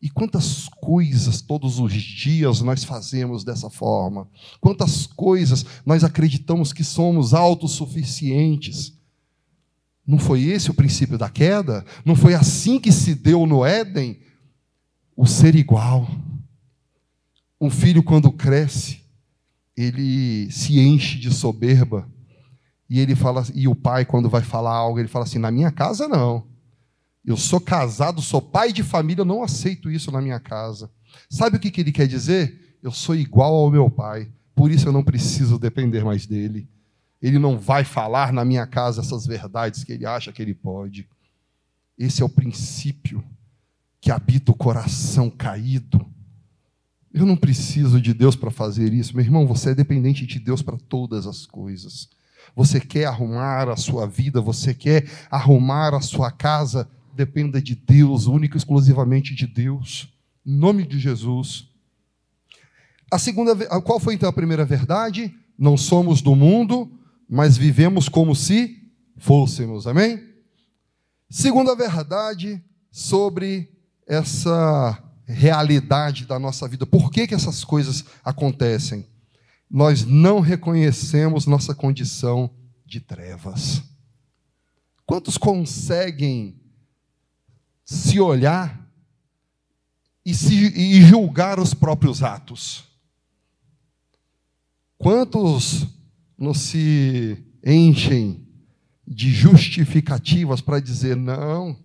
E quantas coisas todos os dias nós fazemos dessa forma? Quantas coisas nós acreditamos que somos autossuficientes? Não foi esse o princípio da queda? Não foi assim que se deu no Éden? O ser igual. Um filho, quando cresce, ele se enche de soberba e ele fala, e o pai, quando vai falar algo, ele fala assim: na minha casa não. Eu sou casado, sou pai de família, eu não aceito isso na minha casa. Sabe o que, que ele quer dizer? Eu sou igual ao meu pai, por isso eu não preciso depender mais dele. Ele não vai falar na minha casa essas verdades que ele acha que ele pode. Esse é o princípio que habita o coração caído. Eu não preciso de Deus para fazer isso. Meu irmão, você é dependente de Deus para todas as coisas você quer arrumar a sua vida, você quer arrumar a sua casa, dependa de Deus, único e exclusivamente de Deus. Em nome de Jesus. A segunda, qual foi então a primeira verdade? Não somos do mundo, mas vivemos como se fôssemos. Amém? Segunda verdade sobre essa realidade da nossa vida. Por que, que essas coisas acontecem? Nós não reconhecemos nossa condição de trevas. Quantos conseguem se olhar e, se, e julgar os próprios atos? Quantos não se enchem de justificativas para dizer, não,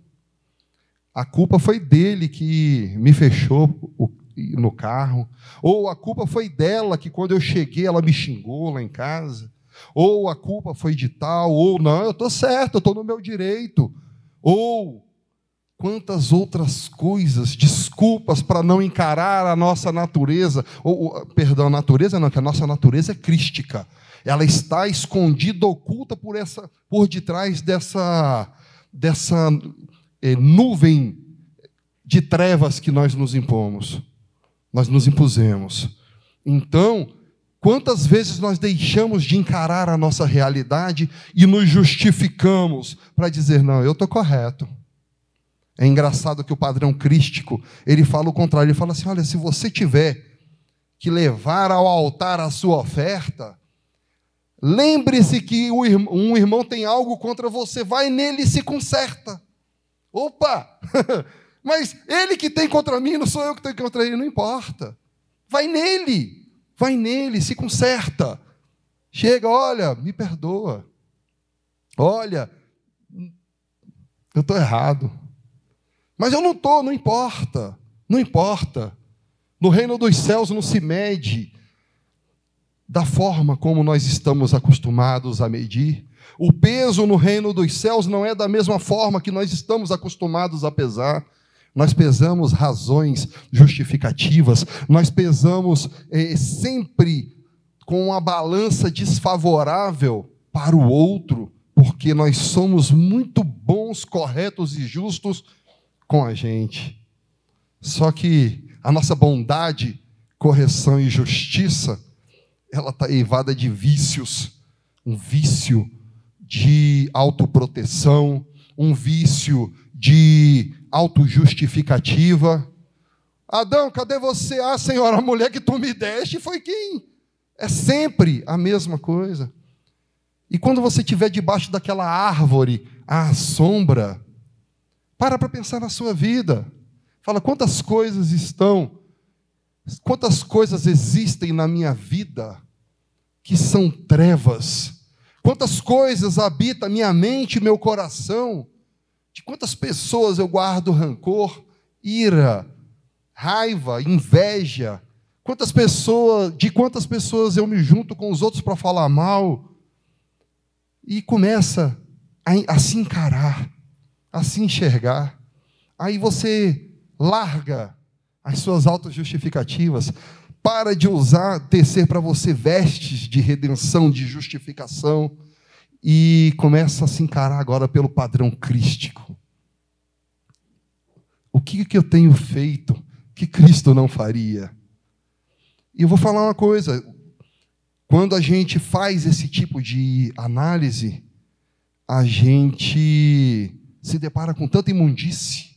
a culpa foi dele que me fechou no carro, ou a culpa foi dela que quando eu cheguei ela me xingou lá em casa, ou a culpa foi de tal, ou não, eu estou certo, eu estou no meu direito, ou quantas outras coisas, desculpas para não encarar a nossa natureza, ou, perdão, natureza não, que a nossa natureza é crística, ela está escondida, oculta por essa, por detrás dessa, dessa é, nuvem de trevas que nós nos impomos. Nós nos impusemos. Então, quantas vezes nós deixamos de encarar a nossa realidade e nos justificamos para dizer, não, eu estou correto. É engraçado que o padrão crístico, ele fala o contrário, ele fala assim, olha, se você tiver que levar ao altar a sua oferta, lembre-se que um irmão tem algo contra você, vai nele e se conserta. Opa! Mas ele que tem contra mim, não sou eu que tenho contra ele, não importa. Vai nele, vai nele, se conserta. Chega, olha, me perdoa. Olha, eu estou errado. Mas eu não estou, não importa. Não importa. No reino dos céus não se mede da forma como nós estamos acostumados a medir. O peso no reino dos céus não é da mesma forma que nós estamos acostumados a pesar. Nós pesamos razões justificativas, nós pesamos eh, sempre com uma balança desfavorável para o outro, porque nós somos muito bons, corretos e justos com a gente. Só que a nossa bondade, correção e justiça, ela está eivada de vícios, um vício de autoproteção, um vício de autojustificativa. Adão, cadê você? Ah, Senhor, a mulher que tu me deste foi quem? É sempre a mesma coisa. E quando você estiver debaixo daquela árvore, à sombra, para para pensar na sua vida. Fala quantas coisas estão, quantas coisas existem na minha vida que são trevas Quantas coisas habita minha mente meu coração? De quantas pessoas eu guardo rancor, ira, raiva, inveja? Quantas pessoas, de quantas pessoas eu me junto com os outros para falar mal? E começa a, a se encarar, a se enxergar. Aí você larga as suas autojustificativas, para de usar, tecer para você vestes de redenção, de justificação, e começa a se encarar agora pelo padrão crístico. O que, que eu tenho feito que Cristo não faria? E eu vou falar uma coisa: quando a gente faz esse tipo de análise, a gente se depara com tanta imundície,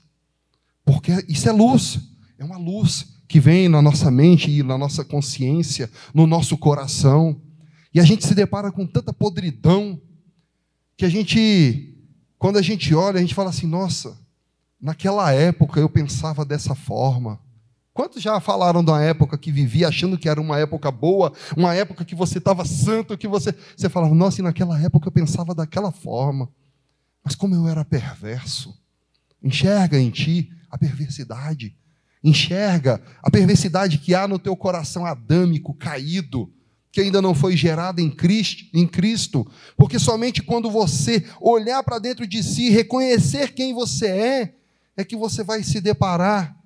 porque isso é luz, é uma luz que vem na nossa mente e na nossa consciência, no nosso coração. E a gente se depara com tanta podridão que a gente, quando a gente olha, a gente fala assim: nossa, naquela época eu pensava dessa forma. Quantos já falaram da época que vivia achando que era uma época boa, uma época que você estava santo, que você, você falava, nossa, e naquela época eu pensava daquela forma. Mas como eu era perverso. Enxerga em ti a perversidade Enxerga a perversidade que há no teu coração adâmico, caído, que ainda não foi gerada em Cristo, em Cristo, porque somente quando você olhar para dentro de si, reconhecer quem você é, é que você vai se deparar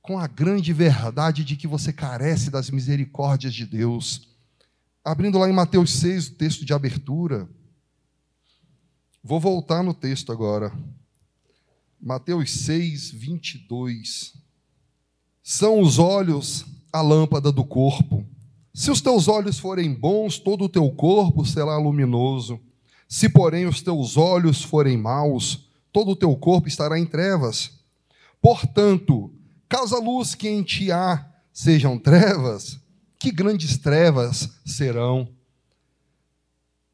com a grande verdade de que você carece das misericórdias de Deus. Abrindo lá em Mateus 6, o texto de abertura. Vou voltar no texto agora. Mateus 6, 22. São os olhos a lâmpada do corpo. Se os teus olhos forem bons, todo o teu corpo será luminoso. Se, porém, os teus olhos forem maus, todo o teu corpo estará em trevas. Portanto, caso a luz que em ti há sejam trevas, que grandes trevas serão.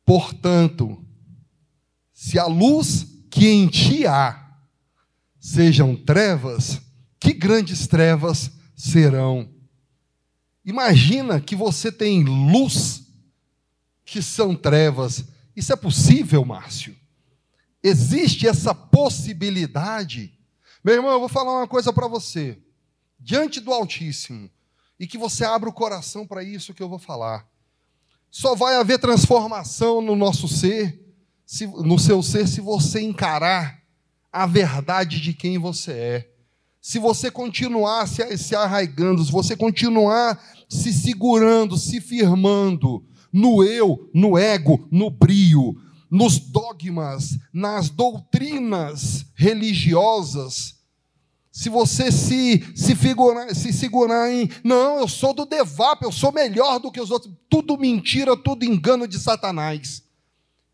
Portanto, se a luz que em ti há sejam trevas, que grandes trevas serão. Imagina que você tem luz que são trevas. Isso é possível, Márcio? Existe essa possibilidade? Meu irmão, eu vou falar uma coisa para você. Diante do Altíssimo, e que você abra o coração para isso que eu vou falar. Só vai haver transformação no nosso ser se, no seu ser se você encarar a verdade de quem você é. Se você continuar se, se arraigando, se você continuar se segurando, se firmando no eu, no ego, no brio, nos dogmas, nas doutrinas religiosas, se você se, se, se segurar em, não, eu sou do Devap, eu sou melhor do que os outros, tudo mentira, tudo engano de Satanás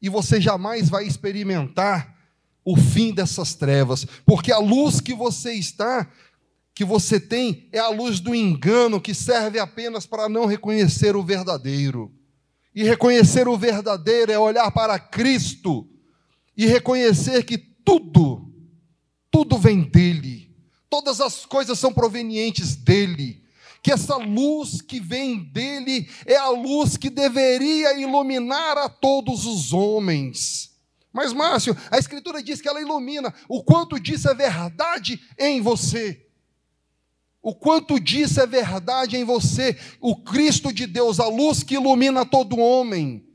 e você jamais vai experimentar o fim dessas trevas, porque a luz que você está, que você tem, é a luz do engano que serve apenas para não reconhecer o verdadeiro. E reconhecer o verdadeiro é olhar para Cristo e reconhecer que tudo, tudo vem dele, todas as coisas são provenientes dele que essa luz que vem dele é a luz que deveria iluminar a todos os homens. Mas, Márcio, a Escritura diz que ela ilumina. O quanto disso é verdade em você. O quanto disso é verdade em você. O Cristo de Deus, a luz que ilumina todo homem.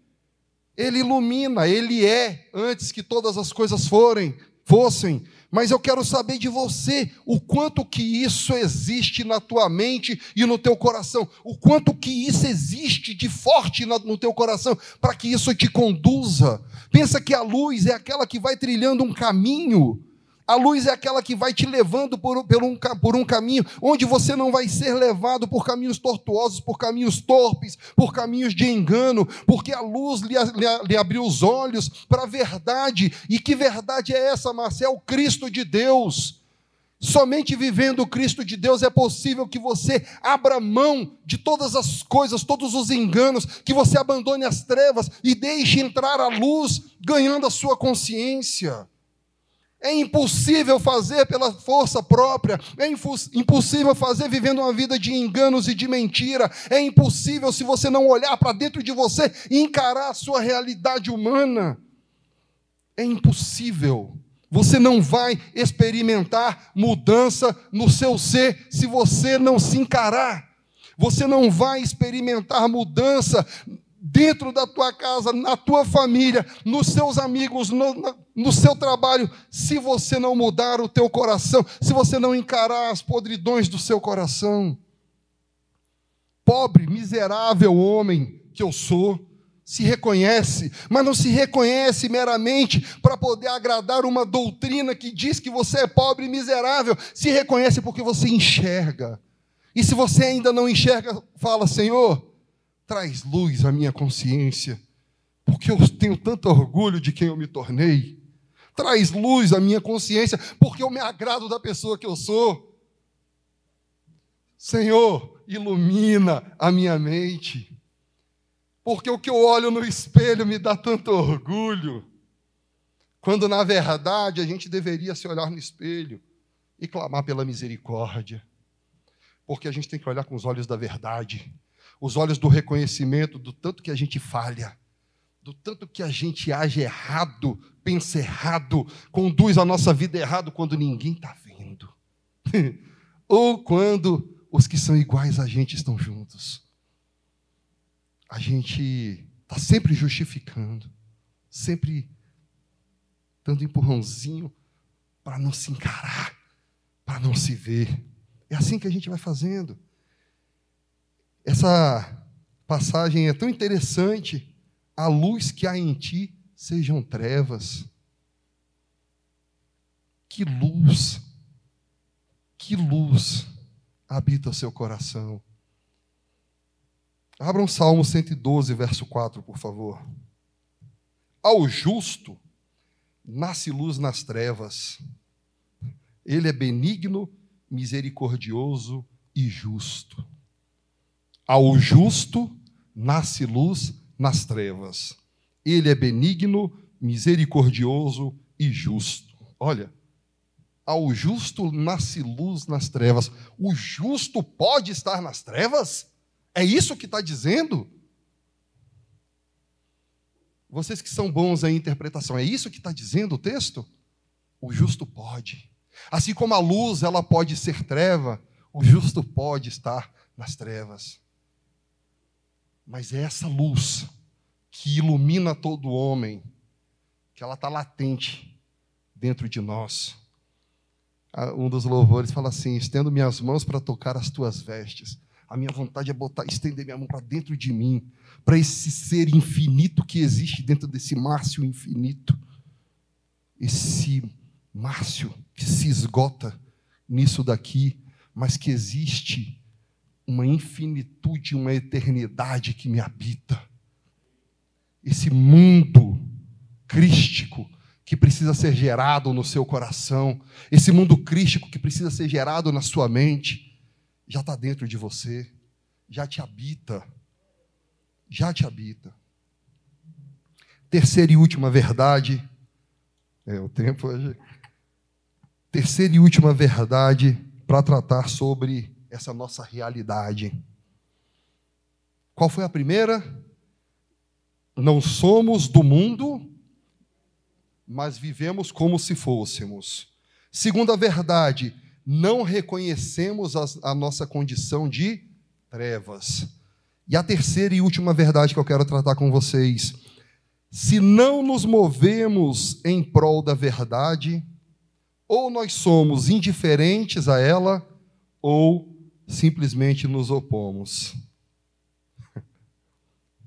Ele ilumina, ele é, antes que todas as coisas forem, fossem. Mas eu quero saber de você o quanto que isso existe na tua mente e no teu coração, o quanto que isso existe de forte no teu coração para que isso te conduza. Pensa que a luz é aquela que vai trilhando um caminho a luz é aquela que vai te levando por, por, um, por um caminho onde você não vai ser levado por caminhos tortuosos, por caminhos torpes, por caminhos de engano, porque a luz lhe, lhe, lhe abriu os olhos para a verdade. E que verdade é essa, Marcel? Cristo de Deus. Somente vivendo o Cristo de Deus é possível que você abra mão de todas as coisas, todos os enganos, que você abandone as trevas e deixe entrar a luz, ganhando a sua consciência. É impossível fazer pela força própria, é impossível fazer vivendo uma vida de enganos e de mentira, é impossível se você não olhar para dentro de você e encarar a sua realidade humana. É impossível. Você não vai experimentar mudança no seu ser se você não se encarar. Você não vai experimentar mudança dentro da tua casa, na tua família, nos seus amigos, no, no, seu trabalho, se você não mudar o teu coração, se você não encarar as podridões do seu coração. Pobre, miserável homem que eu sou, se reconhece, mas não se reconhece meramente para poder agradar uma doutrina que diz que você é pobre e miserável, se reconhece porque você enxerga. E se você ainda não enxerga, fala, Senhor, traz luz à minha consciência, porque eu tenho tanto orgulho de quem eu me tornei. Traz luz à minha consciência, porque eu me agrado da pessoa que eu sou. Senhor, ilumina a minha mente, porque o que eu olho no espelho me dá tanto orgulho, quando na verdade a gente deveria se olhar no espelho e clamar pela misericórdia, porque a gente tem que olhar com os olhos da verdade os olhos do reconhecimento do tanto que a gente falha, do tanto que a gente age errado, pensa errado, conduz a nossa vida errado quando ninguém está vendo, ou quando os que são iguais a gente estão juntos. A gente está sempre justificando, sempre dando empurrãozinho para não se encarar, para não se ver. É assim que a gente vai fazendo. Essa passagem é tão interessante. A luz que há em ti sejam trevas. Que luz, que luz habita o seu coração. Abram Salmo 112, verso 4, por favor. Ao justo nasce luz nas trevas. Ele é benigno, misericordioso e justo. Ao justo nasce luz nas trevas. Ele é benigno, misericordioso e justo. Olha, ao justo nasce luz nas trevas. O justo pode estar nas trevas? É isso que está dizendo? Vocês que são bons em interpretação, é isso que está dizendo o texto? O justo pode. Assim como a luz ela pode ser treva, o justo pode estar nas trevas. Mas é essa luz que ilumina todo homem, que ela está latente dentro de nós. Um dos louvores fala assim: estendo minhas mãos para tocar as tuas vestes. A minha vontade é botar, estender minha mão para dentro de mim, para esse ser infinito que existe dentro desse Márcio infinito. Esse Márcio que se esgota nisso daqui, mas que existe uma infinitude, uma eternidade que me habita. Esse mundo crístico que precisa ser gerado no seu coração, esse mundo crístico que precisa ser gerado na sua mente, já está dentro de você, já te habita. Já te habita. Terceira e última verdade. É, o tempo hoje. Terceira e última verdade para tratar sobre essa nossa realidade. Qual foi a primeira? Não somos do mundo, mas vivemos como se fôssemos. Segunda verdade, não reconhecemos a, a, nossa condição de trevas. E a terceira e última verdade que eu quero tratar com vocês: se não nos movemos em prol da verdade, ou nós somos indiferentes a ela, ou simplesmente nos opomos.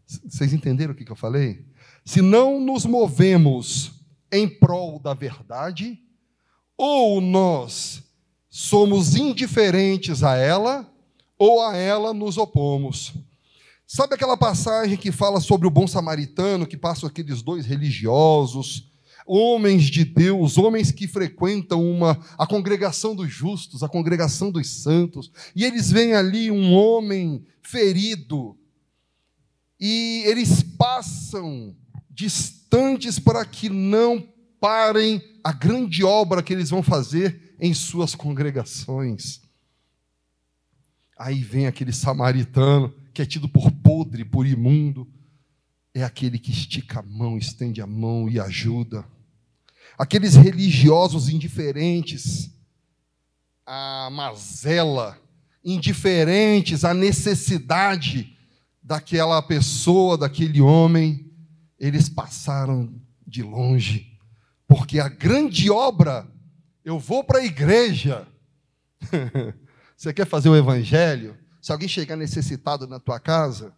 Vocês entenderam o que eu falei? Se não nos movemos em prol da verdade, ou nós somos indiferentes a ela, ou a ela nos opomos. Sabe aquela passagem que fala sobre o bom samaritano, que passam aqueles dois religiosos, homens de Deus, homens que frequentam uma a congregação dos justos, a congregação dos santos, e eles veem ali um homem ferido, e eles passam distantes para que não parem a grande obra que eles vão fazer em suas congregações. Aí vem aquele samaritano que é tido por podre, por imundo, é aquele que estica a mão, estende a mão e ajuda. Aqueles religiosos indiferentes à mazela, indiferentes à necessidade daquela pessoa, daquele homem, eles passaram de longe, porque a grande obra, eu vou para a igreja. Você quer fazer o evangelho? Se alguém chegar necessitado na tua casa,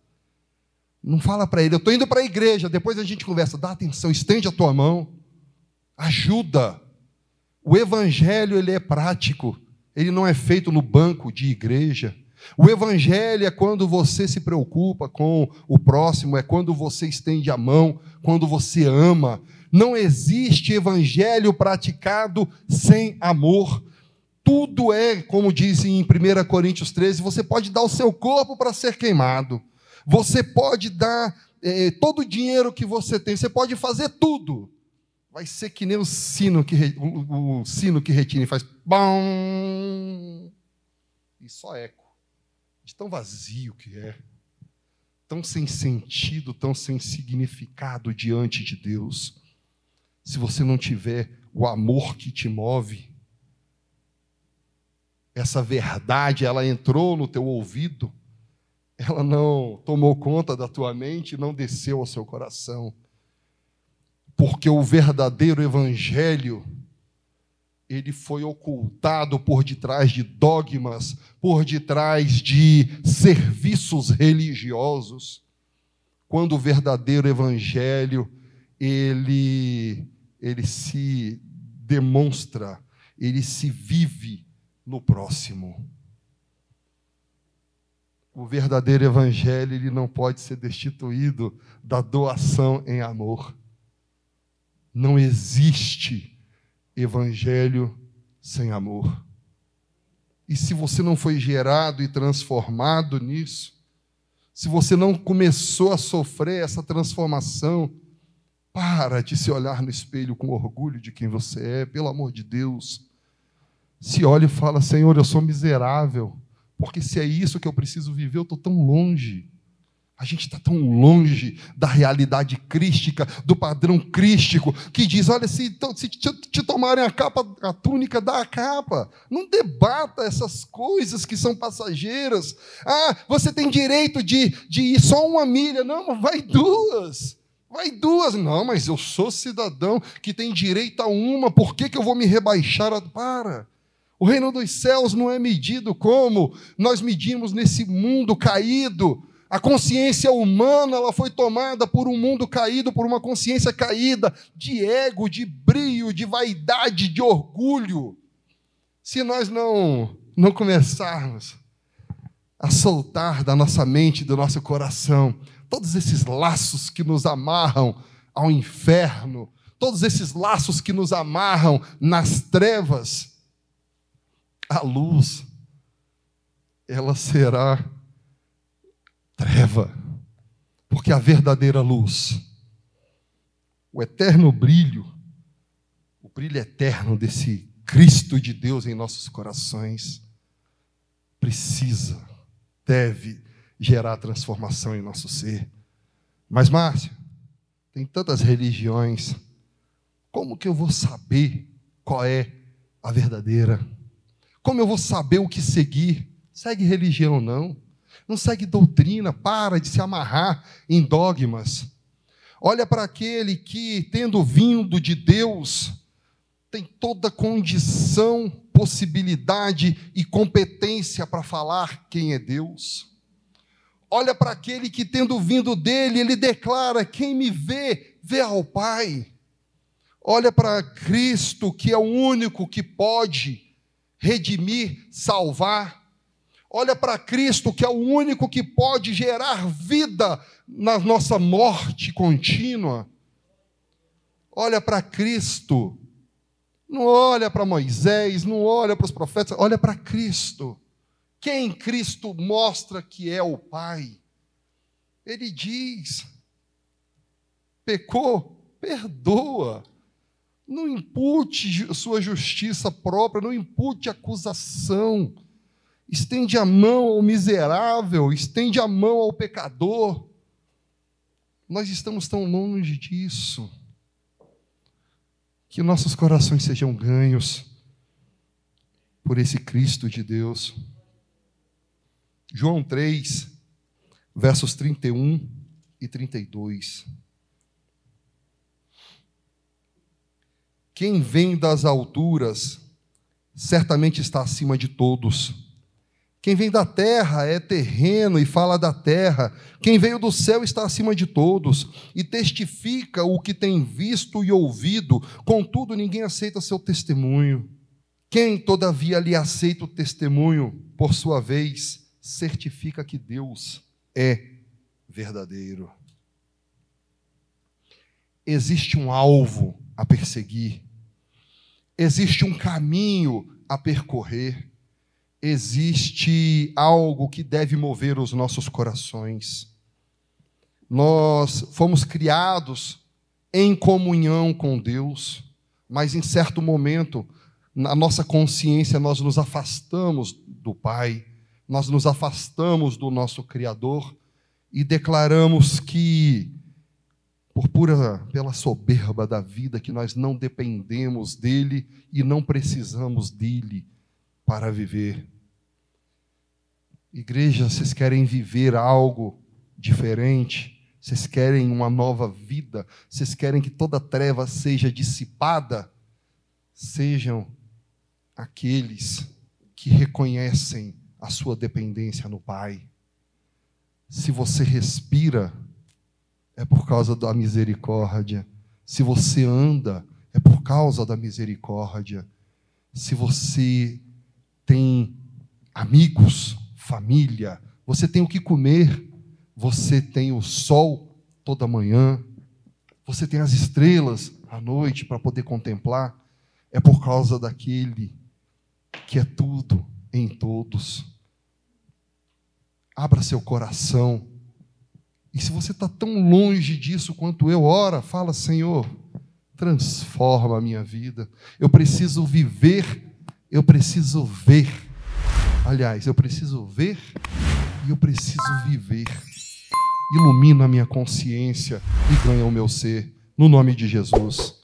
não fala para ele, eu estou indo para a igreja, depois a gente conversa, dá atenção, estende a tua mão, ajuda. O evangelho ele é prático, ele não é feito no banco de igreja. O evangelho é quando você se preocupa com o próximo, é quando você estende a mão, quando você ama. Não existe evangelho praticado sem amor. Tudo é, como diz em 1 Coríntios 13, você pode dar o seu corpo para ser queimado. Você pode dar é, todo o dinheiro que você tem, você pode fazer tudo. Vai ser que nem o sino que, o, sino que retine faz bom e só eco de tão vazio que é, tão sem sentido, tão sem significado diante de Deus. Se você não tiver o amor que te move, essa verdade, ela entrou no teu ouvido, ela não tomou conta da tua mente, não desceu ao seu coração. Porque o verdadeiro evangelho ele foi ocultado por detrás de dogmas, por detrás de serviços religiosos, quando o verdadeiro evangelho ele ele se demonstra, ele se vive no próximo. o verdadeiro evangelho ele não pode ser destituído da doação em amor. Não existe evangelho sem amor. E se você não foi gerado e transformado nisso, se você não começou a sofrer essa transformação, para de se olhar no espelho com orgulho de quem você é, pelo amor de Deus. Se olha e fala: Senhor, eu sou miserável, porque se é isso que eu preciso viver, eu estou tão longe. A gente está tão longe da realidade crística, do padrão crístico, que diz: olha, se, se te, te, tomarem a capa, a túnica, dá a capa. Não debata essas coisas que são passageiras. Ah, você tem direito de, de ir só uma milha. Não, vai duas. Vai duas. Não, mas eu sou cidadão que tem direito a uma, por que, que eu vou me rebaixar? A... Para. O reino dos céus não é medido como nós medimos nesse mundo caído a consciência humana ela foi tomada por um mundo caído, por uma consciência caída, de ego, de brio, de vaidade, de orgulho. Se nós não, não começarmos a soltar da nossa mente, do nosso coração, todos esses laços que nos amarram ao inferno, todos esses laços que nos amarram nas trevas, a luz, ela será treva, porque a verdadeira luz, o eterno brilho, o brilho eterno desse Cristo de Deus em nossos corações, precisa, deve gerar transformação em nosso ser. Mas, Márcio, tem tantas religiões, como que eu vou saber qual é a verdadeira? Como eu vou saber o que seguir? Segue religião, não não segue doutrina, para de se amarrar em dogmas. Olha para aquele que, tendo vindo de Deus, tem toda condição, possibilidade e competência para falar quem é Deus. Olha para aquele que, tendo vindo dele, ele declara: quem me vê, vê ao Pai. Olha para Cristo, que é o único que pode redimir, salvar olha para Cristo, que é o único que pode gerar vida na nossa morte contínua. Olha para Cristo. Não olha para Moisés, não olha para os profetas, olha para Cristo. Quem Cristo mostra que é o Pai? Ele diz: pecou, perdoa. Não impute sua justiça própria, não impute acusação estende a mão ao miserável, estende a mão ao pecador. Nós estamos tão longe disso. Que nossos corações sejam ganhos por esse Cristo de Deus. João 3, versos 31 e 32. Quem vem das alturas certamente está acima de todos quem vem da terra é terreno e fala da terra. Quem veio do céu está acima de todos e testifica o que tem visto e ouvido, contudo, ninguém aceita seu testemunho. Quem, todavia, lhe aceita o testemunho, por sua vez, certifica que Deus é verdadeiro. Existe um alvo a perseguir, existe um caminho a percorrer existe algo que deve mover os nossos corações. Nós fomos criados em comunhão com Deus, mas em certo momento, na nossa consciência, nós nos afastamos do Pai, nós nos afastamos do nosso Criador e declaramos que, por pura, pela soberba da vida, que nós não dependemos dele e não precisamos dele para viver. Igreja, vocês querem viver algo diferente? Vocês querem uma nova vida? Vocês querem que toda treva seja dissipada? Sejam aqueles que reconhecem a sua dependência no Pai. Se você respira, é por causa da misericórdia. Se você anda, é por causa da misericórdia. Se você tem amigos, família, você tem o que comer, você tem o sol toda manhã, você tem as estrelas à noite para poder contemplar, é por causa daquele que é tudo em todos. Abra seu coração. E se você está tão longe disso quanto eu, ora, fala, Senhor, transforma a minha vida. Eu preciso viver, eu preciso ver. Aliás, eu preciso ver e eu preciso viver. Ilumina a minha consciência e ganha o meu ser, no nome de Jesus.